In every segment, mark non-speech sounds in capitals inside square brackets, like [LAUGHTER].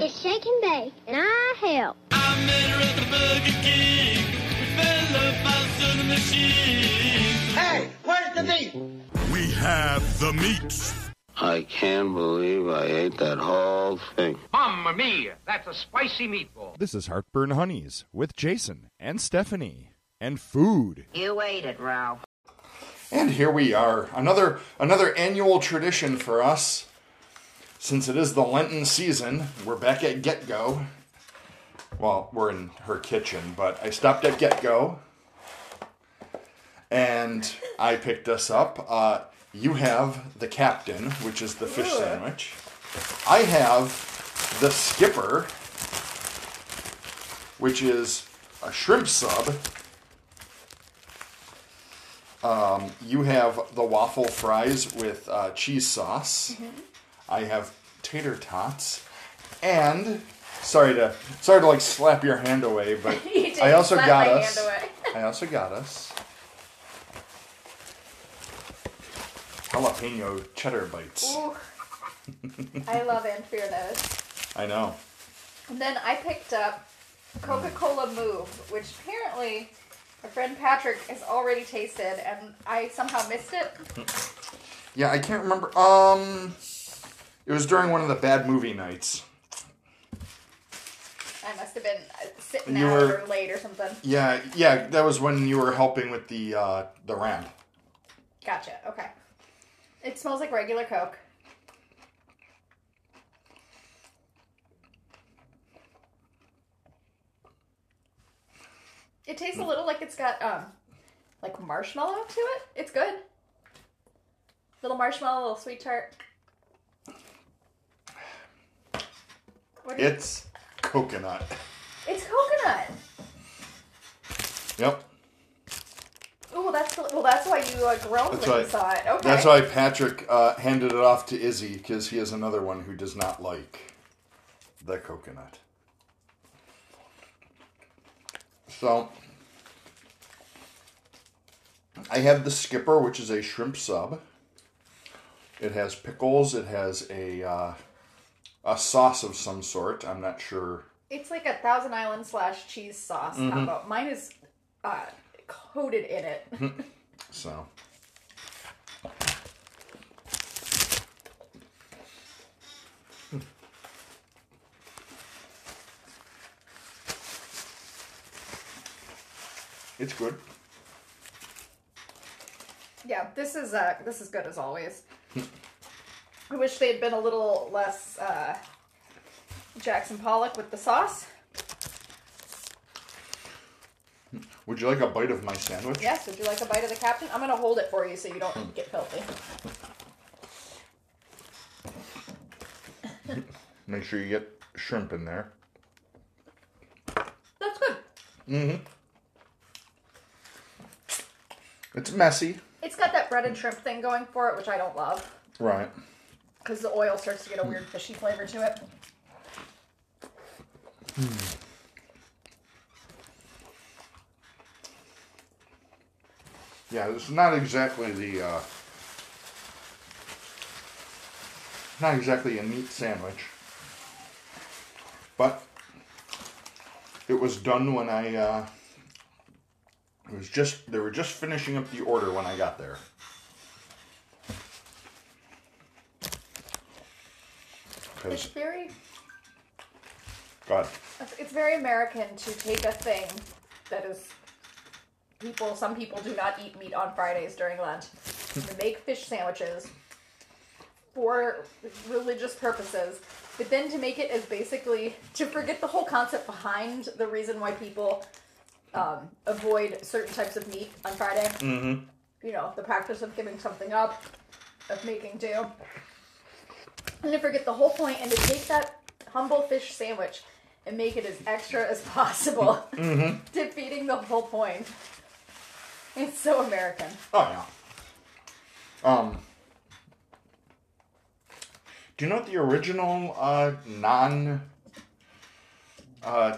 It's Shake and Bake, and I help. I met her at the Burger King. We fell about to the machine. Hey, where's the meat? We have the meat. I can't believe I ate that whole thing. Mamma mia, that's a spicy meatball. This is Heartburn Honeys with Jason and Stephanie and food. You ate it, Ralph. And here we are, another another annual tradition for us. Since it is the Lenten season, we're back at GetGo. Well, we're in her kitchen, but I stopped at GetGo, and I picked us up. Uh, you have the Captain, which is the fish sandwich. I have the Skipper, which is a shrimp sub. Um, you have the waffle fries with uh, cheese sauce. I have tater tots, and sorry to sorry to like slap your hand away, but [LAUGHS] I also got us. hand away. I also got us jalapeno cheddar bites. Ooh. I love [LAUGHS] and fear those. I know. And then I picked up Coca Cola Move, which apparently my friend Patrick has already tasted, and I somehow missed it. [LAUGHS] Yeah, I can't remember. Um, it was during one of the bad movie nights. I must have been uh, sitting You out were- or late or something. Yeah, yeah, that was when you were helping with the uh, the ramp. Gotcha. Okay. It smells like regular Coke. It tastes a little like it's got um like marshmallow to it. It's good. Little marshmallow, little sweet tart. What do you- It's coconut. it's coconut. Yep. Oh, that's well. That's why you uh, groaned That's when you saw it. Okay. That's why Patrick uh, handed it off to Izzy because he is another one who does not like the coconut. So I have the skipper, which is a shrimp sub. It has pickles. It has a uh, a sauce of some sort. I'm not sure. It's like a Thousand Island slash cheese sauce Mm-hmm. combo. Mine is uh, coated in it. [LAUGHS] So it's good. yeah, this is uh, this is good as always. I wish they had been a little less uh, Jackson Pollock with the sauce. Would you like a bite of my sandwich? Yes, would you like a bite of the captain? I'm gonna hold it for you so you don't get filthy. [LAUGHS] Make sure you get shrimp in there. That's good. Mhm. It's messy. It's got that breaded shrimp thing going for it, which I don't love Right. Because the oil starts to get a weird fishy flavor to it. Yeah, it's not exactly the uh, not exactly a neat sandwich, but it was done when I uh, it was just they were just finishing up the order when I got there. It's very God, It's very American to take a thing that is people. Some people do not eat meat on Fridays during Lent. to make fish sandwiches for religious purposes, but then to make it as basically to forget the whole concept behind the reason why people um, avoid certain types of meat on Friday. Mm-hmm. You know, the practice of giving something up, of making do, and to forget the whole point and to take that humble fish sandwich and make it as extra as possible, [LAUGHS] defeating the whole point. It's so American. Oh yeah. Um. Do you know what the original uh, non uh,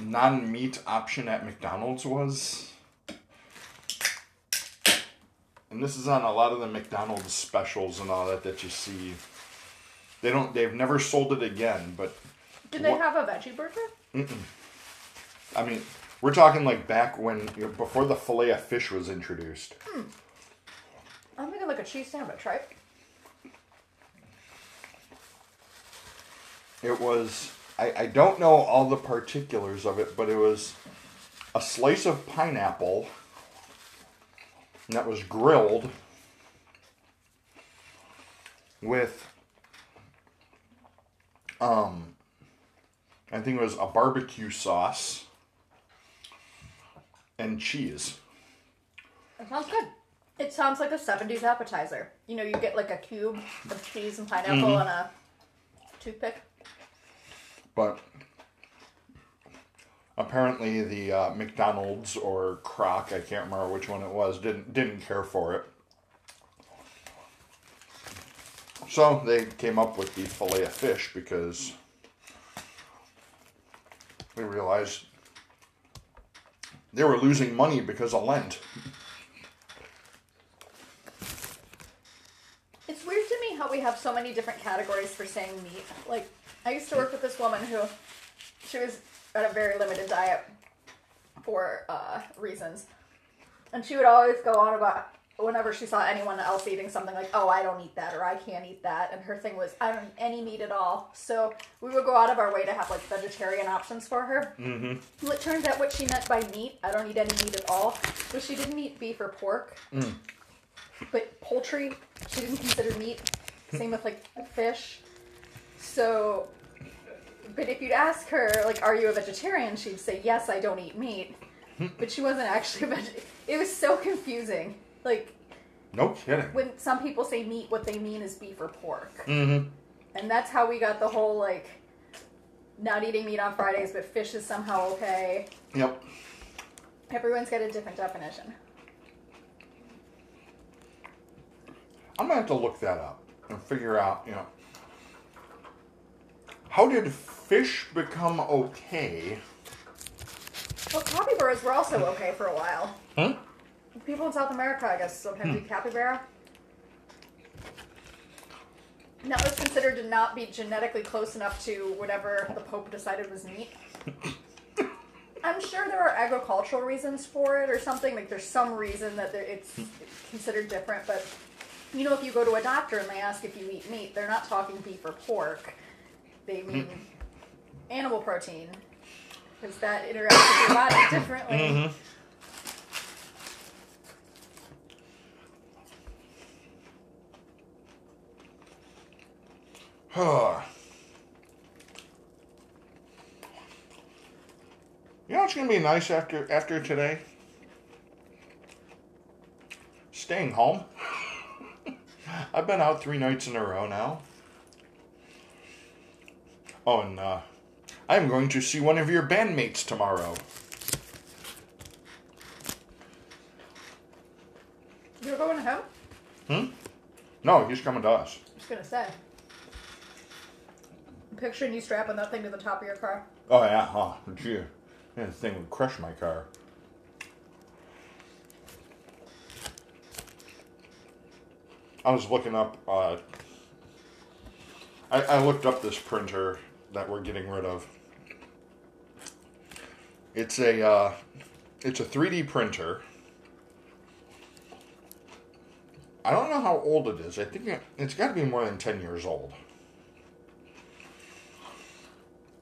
non meat option at McDonald's was? And this is on a lot of the McDonald's specials and all that that you see. They don't. They've never sold it again, but Did they What- have a veggie burger? I mean, we're talking like back when you know, before the fillet of fish was introduced. Hmm. I'm thinking like a cheese sandwich, right? It was I, I don't know all the particulars of it, but it was a slice of pineapple that was grilled with um I think it was a barbecue sauce and cheese. That sounds good. It sounds like a 70s appetizer. You know, you get like a cube of cheese and pineapple on a toothpick. but apparently the uh, McDonald's or Kroc, I can't remember which one it was, didn't didn't care for it. So they came up with the fillet of fish because they realized they were losing money because of Lent. It's weird to me how we have so many different categories for saying meat. Like, I used to work with this woman who, she was on a very limited diet for uh, reasons. And she would always go on about whenever she saw anyone else eating something like, oh, I don't eat that or I can't eat that. And her thing was, I don't eat any meat at all. So we would go out of our way to have like vegetarian options for her. Mm-hmm. Well, it turns out what she meant by meat, I don't eat any meat at all, was she didn't eat beef or pork. But poultry, she didn't consider meat. Same with like fish. So, but if you'd ask her, like, are you a vegetarian? She'd say, yes, I don't eat meat. But she wasn't actually a vegetarian. It was so confusing. Like, No kidding. when some people say meat, what they mean is beef or pork. Mm-hmm. And that's how we got the whole, like, not eating meat on Fridays, but fish is somehow okay. Yep. Everyone's got a different definition. I'm gonna have to look that up and figure out, you know, how did fish become okay? Well, capybaras were also okay for a while. Hmm? People in South America, I guess, sometimes hmm. eat capybara. That was considered to not be genetically close enough to whatever the Pope decided was meat. [LAUGHS] I'm sure there are agricultural reasons for it or something. Like there's some reason that there, it's considered different. But you know, if you go to a doctor and they ask if you eat meat, they're not talking beef or pork. They hmm. mean animal protein because that interacts with your body [COUGHS] differently. Mm-hmm. [SIGHS] You know what's gonna be nice after after today? Staying home. [LAUGHS] I've been out three nights in a row now. Oh, and uh, I'm going to see one of your bandmates tomorrow. You're going home? Hmm? No, he's coming to us. I was gonna say. Picturing you strapping that thing to the top of your car. Oh yeah, huh? Gee, that thing would crush my car. I was looking up. Uh, I, I looked up this printer that we're getting rid of. It's a uh, it's a 3D printer. I don't know how old it is. I think it, it's got to be more than 10 years old.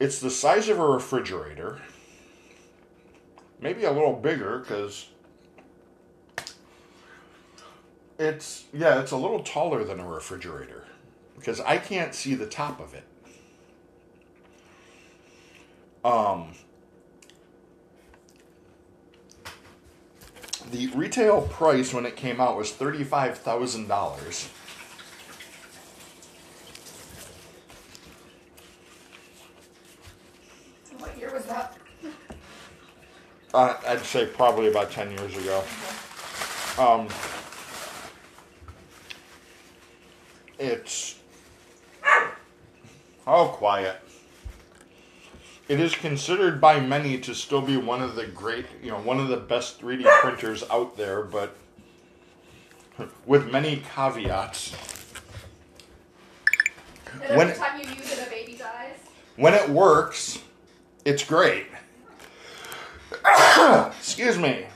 It's the size of a refrigerator. Maybe a little bigger because it's yeah, it's a little taller than a refrigerator because I can't see the top of it. Um the retail price when it came out was $35,000. What year was that? Uh, I'd say probably about 10 years ago. Um, it's. Oh, quiet. It is considered by many to still be one of the great, you know, one of the best 3D printers out there, but with many caveats. And When- time you use it, a baby dies. when it works, it's great. [COUGHS] Excuse me.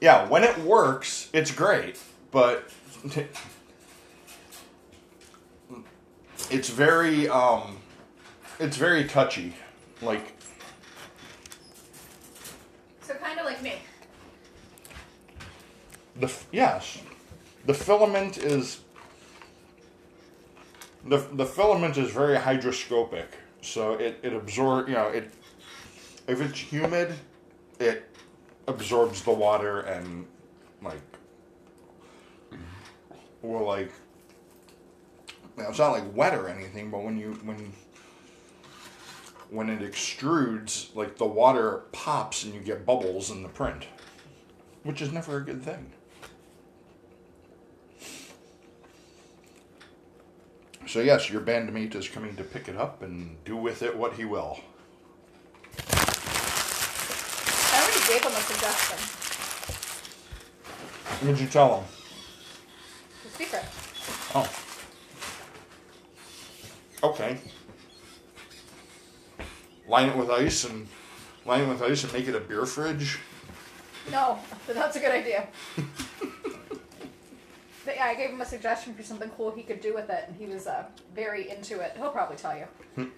Yeah, when it works, it's great, but [LAUGHS] it's very um it's very touchy. Like So kind of like me. the yes, the filament is the the filament is very hydroscopic, so it it absorb you know it if it's humid, it absorbs the water and like or like now it's not like wet or anything, but when you when when it extrudes, like the water pops and you get bubbles in the print, which is never a good thing. So yes, your bandmate is coming to pick it up and do with it what he will. I already gave him a suggestion. What did you tell him? The secret. Oh. Okay. Line it with ice and line it with ice and make it a beer fridge. No, but that's a good idea. but yeah, I gave him a suggestion for something cool he could do with it, and he was uh, very into it. He'll probably tell you.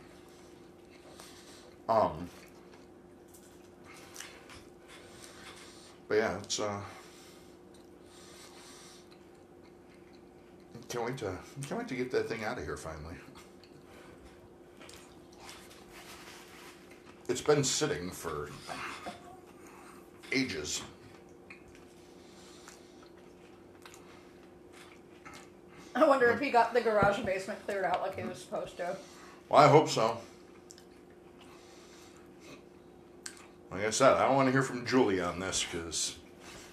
Um. But yeah, it's uh. Can't wait to can't wait to get that thing out of here finally. It's been sitting for ages. I wonder if he got the garage and basement cleared out like he was supposed to. Well, I hope so. Like I said, I don't want to hear from Julie on this because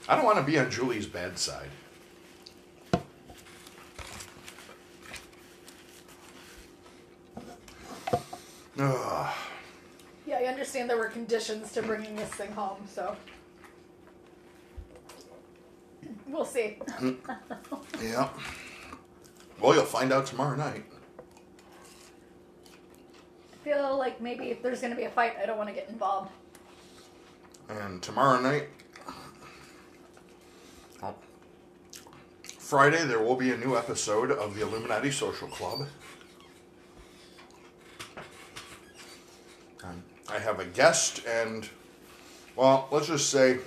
I don't want to be on Julie's bad side. Ugh. [SIGHS] Yeah, I understand there were conditions to bringing this thing home, so. We'll see. Mm. Yeah. Well, you'll find out tomorrow night. I feel like maybe if there's gonna be a fight, I don't want to get involved. And tomorrow night, well, Friday, there will be a new episode of the Illuminati Social Club. Um, I have a guest, and, well, let's just say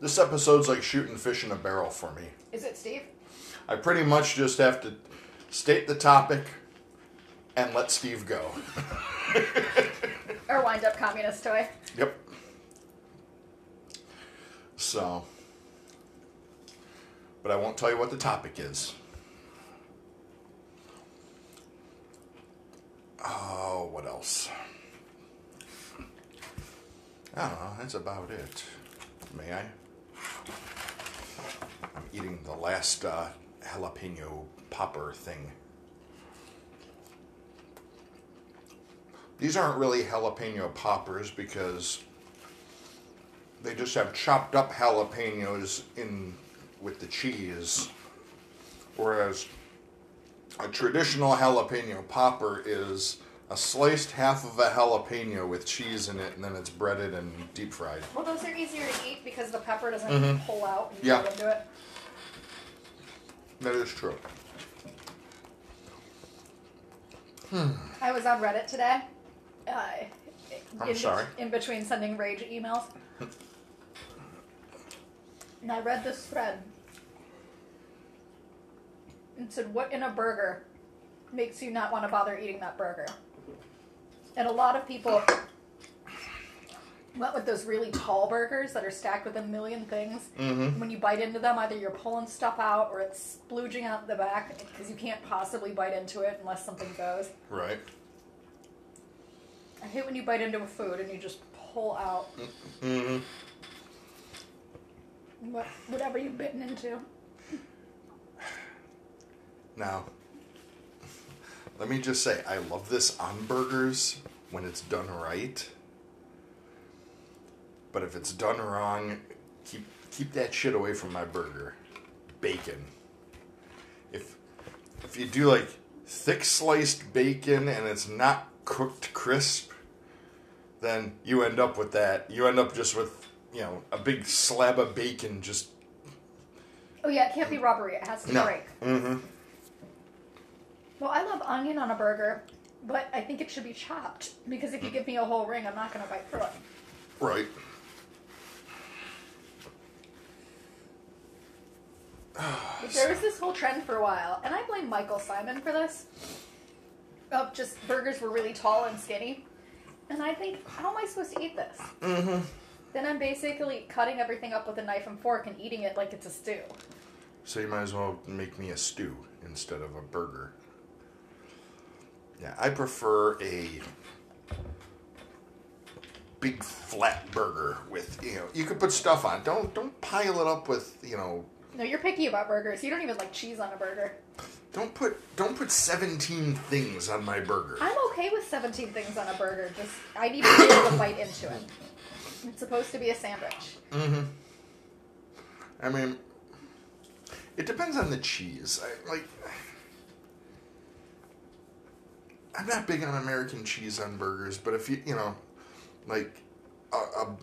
this episode's like shooting fish in a barrel for me. Is it Steve? I pretty much just have to state the topic and let Steve go. [LAUGHS] Or wind up communist toy? Yep. So, but I won't tell you what the topic is. Oh, what else? I don't know. That's about it. May I? I'm eating the last uh, jalapeno popper thing. These aren't really jalapeno poppers because they just have chopped up jalapenos in with the cheese. Whereas a traditional jalapeno popper is a sliced half of a jalapeno with cheese in it and then it's breaded and deep fried. Well, those are easier to eat because the pepper doesn't pull out and Yeah. into it. That is true. Hmm. I was on Reddit today. Uh, I'm in, sorry. In between sending rage emails. and I read this thread. And said, What in a burger makes you not want to bother eating that burger? And a lot of people went with those really tall burgers that are stacked with a million things. Mm-hmm. When you bite into them, either you're pulling stuff out or it's splooging out the back because you can't possibly bite into it unless something goes. Right. I hate when you bite into a food and you just pull out Mm-hmm. what, whatever you've bitten into. Now, let me just say, I love this on burgers when it's done right. But if it's done wrong, keep keep that shit away from my burger. Bacon. If if you do like thick sliced bacon and it's not cooked crisp, then you end up with that. You end up just with, you know, a big slab of bacon just Oh yeah, it can't be rubbery. It has to no. break. Mm-hmm. Well, I love onion on a burger, but I think it should be chopped because if you give me a whole ring, I'm not going to bite through it. Right. [SIGHS] There was this whole trend for a while, and I blame Michael Symon for this. Of just burgers were really tall and skinny, and I think, how am I supposed to eat this? Mm-hmm. Then I'm basically cutting everything up with a knife and fork and eating it like it's a stew. So you might as well make me a stew instead of a burger. Yeah, I prefer a big flat burger with you know you could put stuff on. Don't don't pile it up with you know No, you're picky about burgers. You don't even like cheese on a burger. Don't put don't put seventeen things on my burger. I'm okay with 17 things on a burger. Just I need to be able to bite into it. It's supposed to be a sandwich. Mm-hmm. I mean, it depends on the cheese. I, like, I'm not big on American cheese on burgers, but if you, you know, like a, a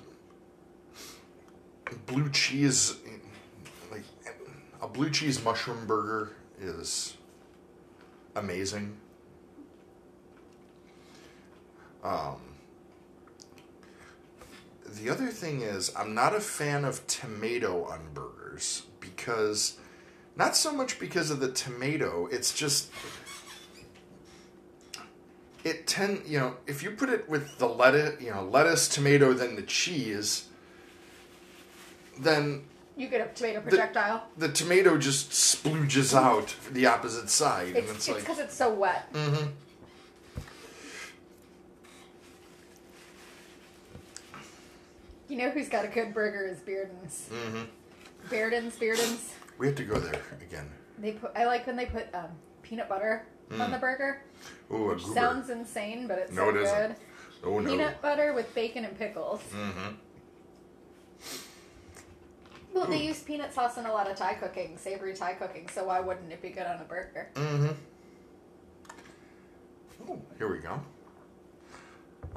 blue cheese, like a blue cheese mushroom burger is amazing. Um, the other thing is, I'm not a fan of tomato on burgers because, not so much because of the tomato, it's just. It tend, you know, if you put it with the lettuce, you know, lettuce, tomato, then the cheese, then You get a tomato projectile. the tomato just splooges out the opposite side, and it's it's it's like, because it's so wet. Mm-hmm. You know who's got a good burger is Bearden's. Mm-hmm. Bearden's, Bearden's. we have to go there again. They put. I like when they put um, peanut butter on the burger. Ooh, sounds insane, but it's No, so it isn't. oh no. Peanut butter with bacon and pickles. Mm-hmm. Well, they use peanut sauce in a lot of Thai cooking, savory Thai cooking. So why wouldn't it be good on a burger? Mm-hmm. Oh, here we go.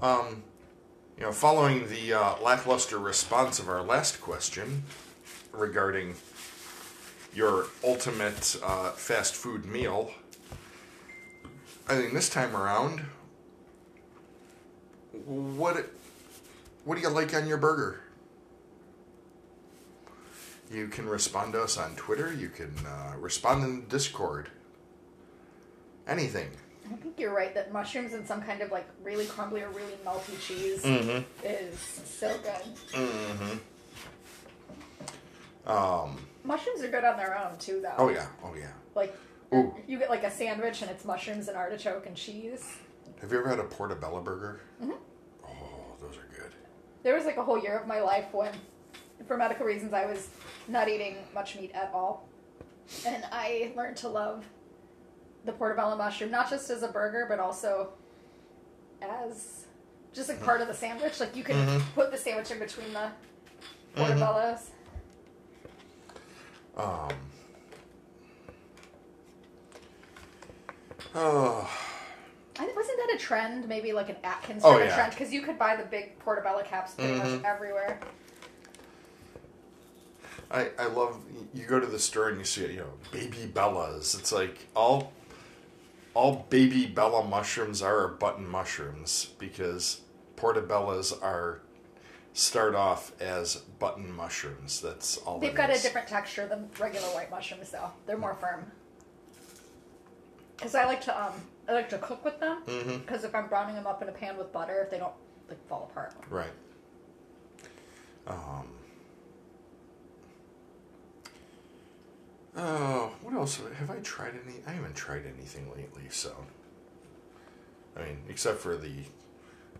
Um, you know, following the uh, lackluster response of our last question regarding your ultimate uh, fast food meal, I think this time around, what what do you like on your burger? You can respond to us on Twitter. You can uh, respond in Discord. Anything. I think you're right that mushrooms and some kind of like really crumbly or really melty cheese Mm-hmm. is so good. Mm-hmm. Um. Mushrooms are good on their own too, though. Oh yeah. Oh yeah. Like Ooh. you get like a sandwich and it's mushrooms and artichoke and cheese. Have you ever had a portobello burger? Mm-hmm. Oh, those are good. There was like a whole year of my life when, for medical reasons, I was not eating much meat at all, and I learned to love the portobello mushroom not just as a burger but also as just like part of the sandwich. Like you can Mhm. put the sandwich in between the portobellos. Um. Oh. I wasn't that a trend? Maybe like an Atkins Oh, of yeah. trend because you could buy the big portobello caps pretty much Mhm. everywhere. I, I love you go to the store and you see you know baby bellas. It's like all all baby bella mushrooms are, button mushrooms because portobellas are start off as button mushrooms. That's all. They've got a different texture than regular white mushrooms, though. They're more firm. Because I like to um, I like to cook with them. Mhm. Because if I'm browning them up in a pan with butter, if they don't like fall apart. Right. Um. Oh, what else have I tried? Any? I haven't tried anything lately. So. I mean, except for the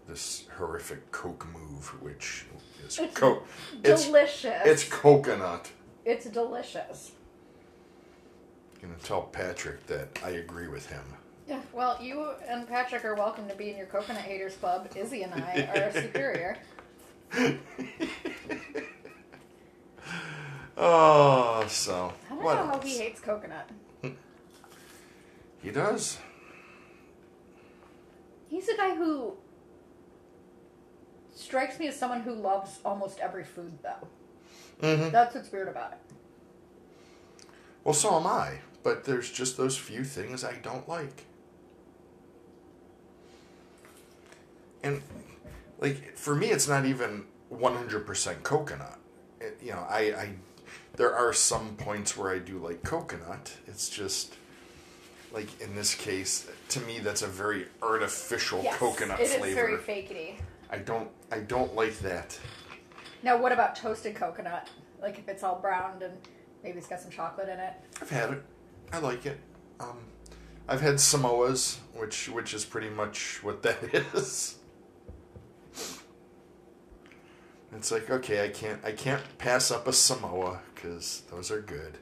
this horrific Coke move, which is It's Coke. Delicious. it's coconut. It's delicious. I'm gonna tell Patrick that I agree with him. Yeah. Well, you and Patrick are welcome to be in your coconut haters club. Izzy and I are [LAUGHS] superior. [LAUGHS] Oh, so what know how he hates coconut. He does. He's a guy who strikes me as someone who loves almost every food, though. Mm-hmm. That's what's weird about it. Well, so am I, but there's just those few things I don't like. And like for me, it's not even 100% coconut. It, you know, I, I there are some points where I do like coconut. It's just like in this case, to me, that's a very artificial Yes, coconut it flavor. It is very fakey. I don't, I don't like that. Now, what about toasted coconut? Like if it's all browned and maybe it's got some chocolate in it. I've had it. I like it. Um, I've had Samoas, which which is pretty much what that [LAUGHS] is. It's like okay, I can't I can't pass up a Samoa because those are good.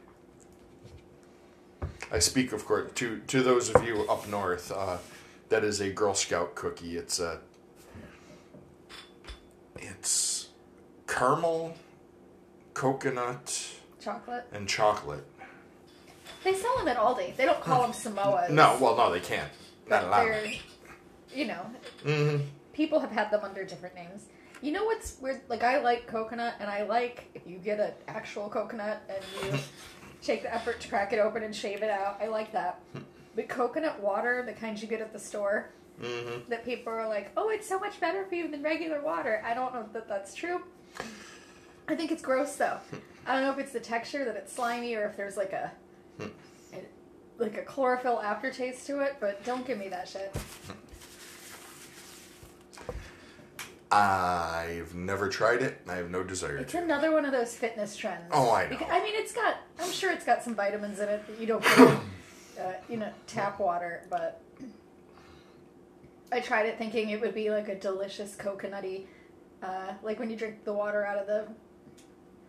I speak, of course, to to those of you up north. Uh, that is a Girl Scout cookie. It's a it's caramel, coconut, Chocolate. and chocolate. They sell them at Aldi. They don't call them Samoas. No, well, no, they can't. Not allowed. you know, hmm people have had them under different names. You know what's weird? Like I like coconut, and I like if you get an actual coconut and you [LAUGHS] take the effort to crack it open and shave it out. I like that. [LAUGHS] But coconut water, the kind you get at the store, hmm that people are like, "Oh, it's so much better for you than regular water." I don't know that that's true. I think it's gross though. [LAUGHS] I don't know if it's the texture that it's slimy or if there's like a, a- like a chlorophyll aftertaste to it. But don't give me that shit. I've never tried it. and I have no desire to. It's to. another one of those fitness trends. Oh, I know. Because, I mean, it's got. I'm sure it's got some vitamins in it that you don't [COUGHS] get in, uh, you know, tap water. But I tried it thinking it would be like a delicious coconutty, uh, like when you drink the water out of the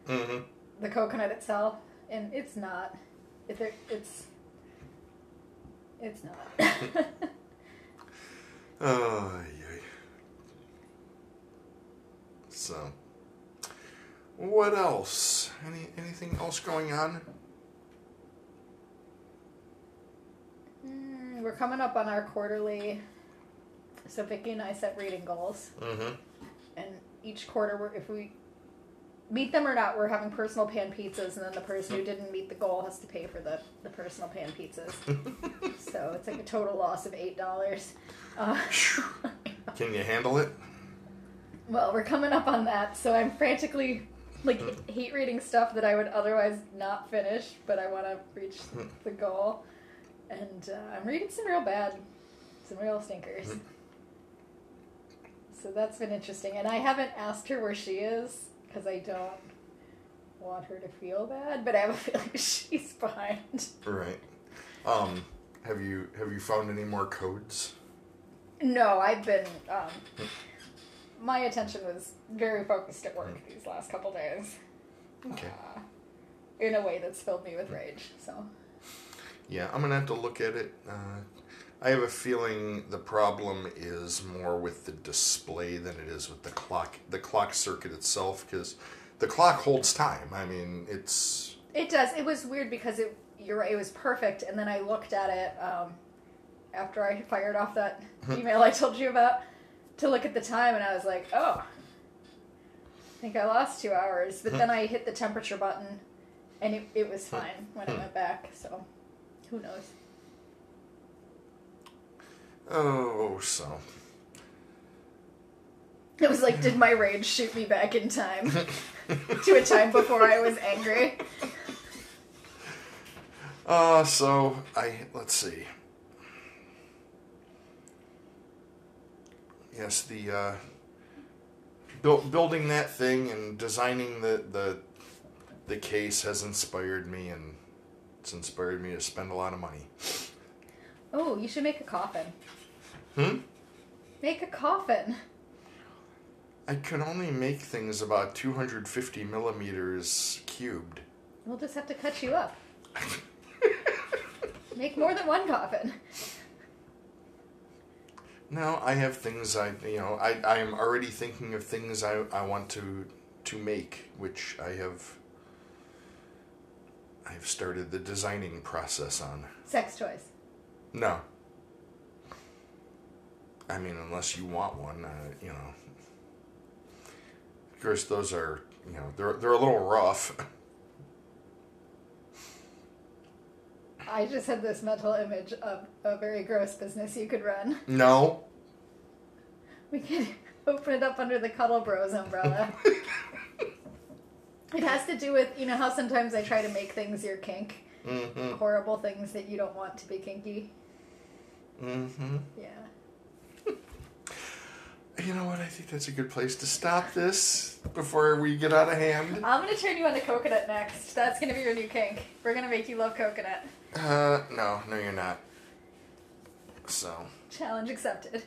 hmm the coconut itself, and it's not. It, it's it's not. [COUGHS] [LAUGHS] Oh, yay. So, what else? Any anything else going on? Mm, we're coming up on our quarterly. So Vicky and I set reading goals. Mm-hmm. and each quarter we're, if we meet them or not we're having personal pan pizzas and then the person who didn't meet the goal has to pay for the, the personal pan pizzas [LAUGHS] so it's like a total loss of eight dollars uh, Can you handle it? Well we're coming up on that so i'm frantically like hate reading stuff that i would otherwise not finish but i want to reach the goal and uh, i'm reading some real bad some real stinkers So that's been interesting. And I haven't asked her where she is because I don't want her to feel bad, but I have a [LAUGHS] feeling she's behind. Right. Um, have you have you found any more codes? No, I've been. Um, my attention was very focused at work these last couple days Okay. uh, in a way that's filled me with rage. So Yeah, I'm gonna have to look at it. Uh, I have a feeling the problem is more with the display than it is with the clock, the clock circuit itself, because the clock holds time. I mean, it's it does. It was weird because it. You're right. It was perfect, and then I looked at it um, after I fired off that email I told you about to look at the time, and I was like, oh, I think I lost two hours. But then hmm. I hit the temperature button, and it, it was hmm. fine when I hmm. went back. So, who knows? oh so. It was like, did my rage shoot me back in time [LAUGHS] to a time before I was angry? Uh, so I let's see. Yes, the uh, build, building that thing and designing the the the case has inspired me, and it's inspired me to spend a lot of money. Oh, you should make a coffin. Hmm. Make a coffin. I can only make things about 250 millimeters cubed. We'll just have to cut you up. [LAUGHS] Make more than one coffin. No, I have things I you know I I am already thinking of things I I want to to make, which I have. I've started the designing process on. Sex toys. No. I mean, unless you want one, uh, you know. Of course, those are you know they're they're a little rough. [LAUGHS] I just had this mental image of a very gross business you could run. No, We could [LAUGHS] open it up under the Cuddle Bros umbrella. [LAUGHS] it has to do with, you know, how sometimes I try to make things your kink. Mm-hmm. Horrible things that you don't want to be kinky. Mm-hmm. Yeah. You know what? I think that's a good place to stop this before we get out of hand. I'm gonna turn you on to coconut next. That's gonna be your new kink. We're gonna make you love coconut. Uh, no, no, you're not. So, Challenge accepted.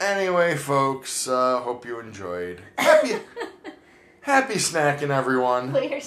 anyway, folks, uh, hope you enjoyed. Happy, [LAUGHS] happy snacking, everyone. Later.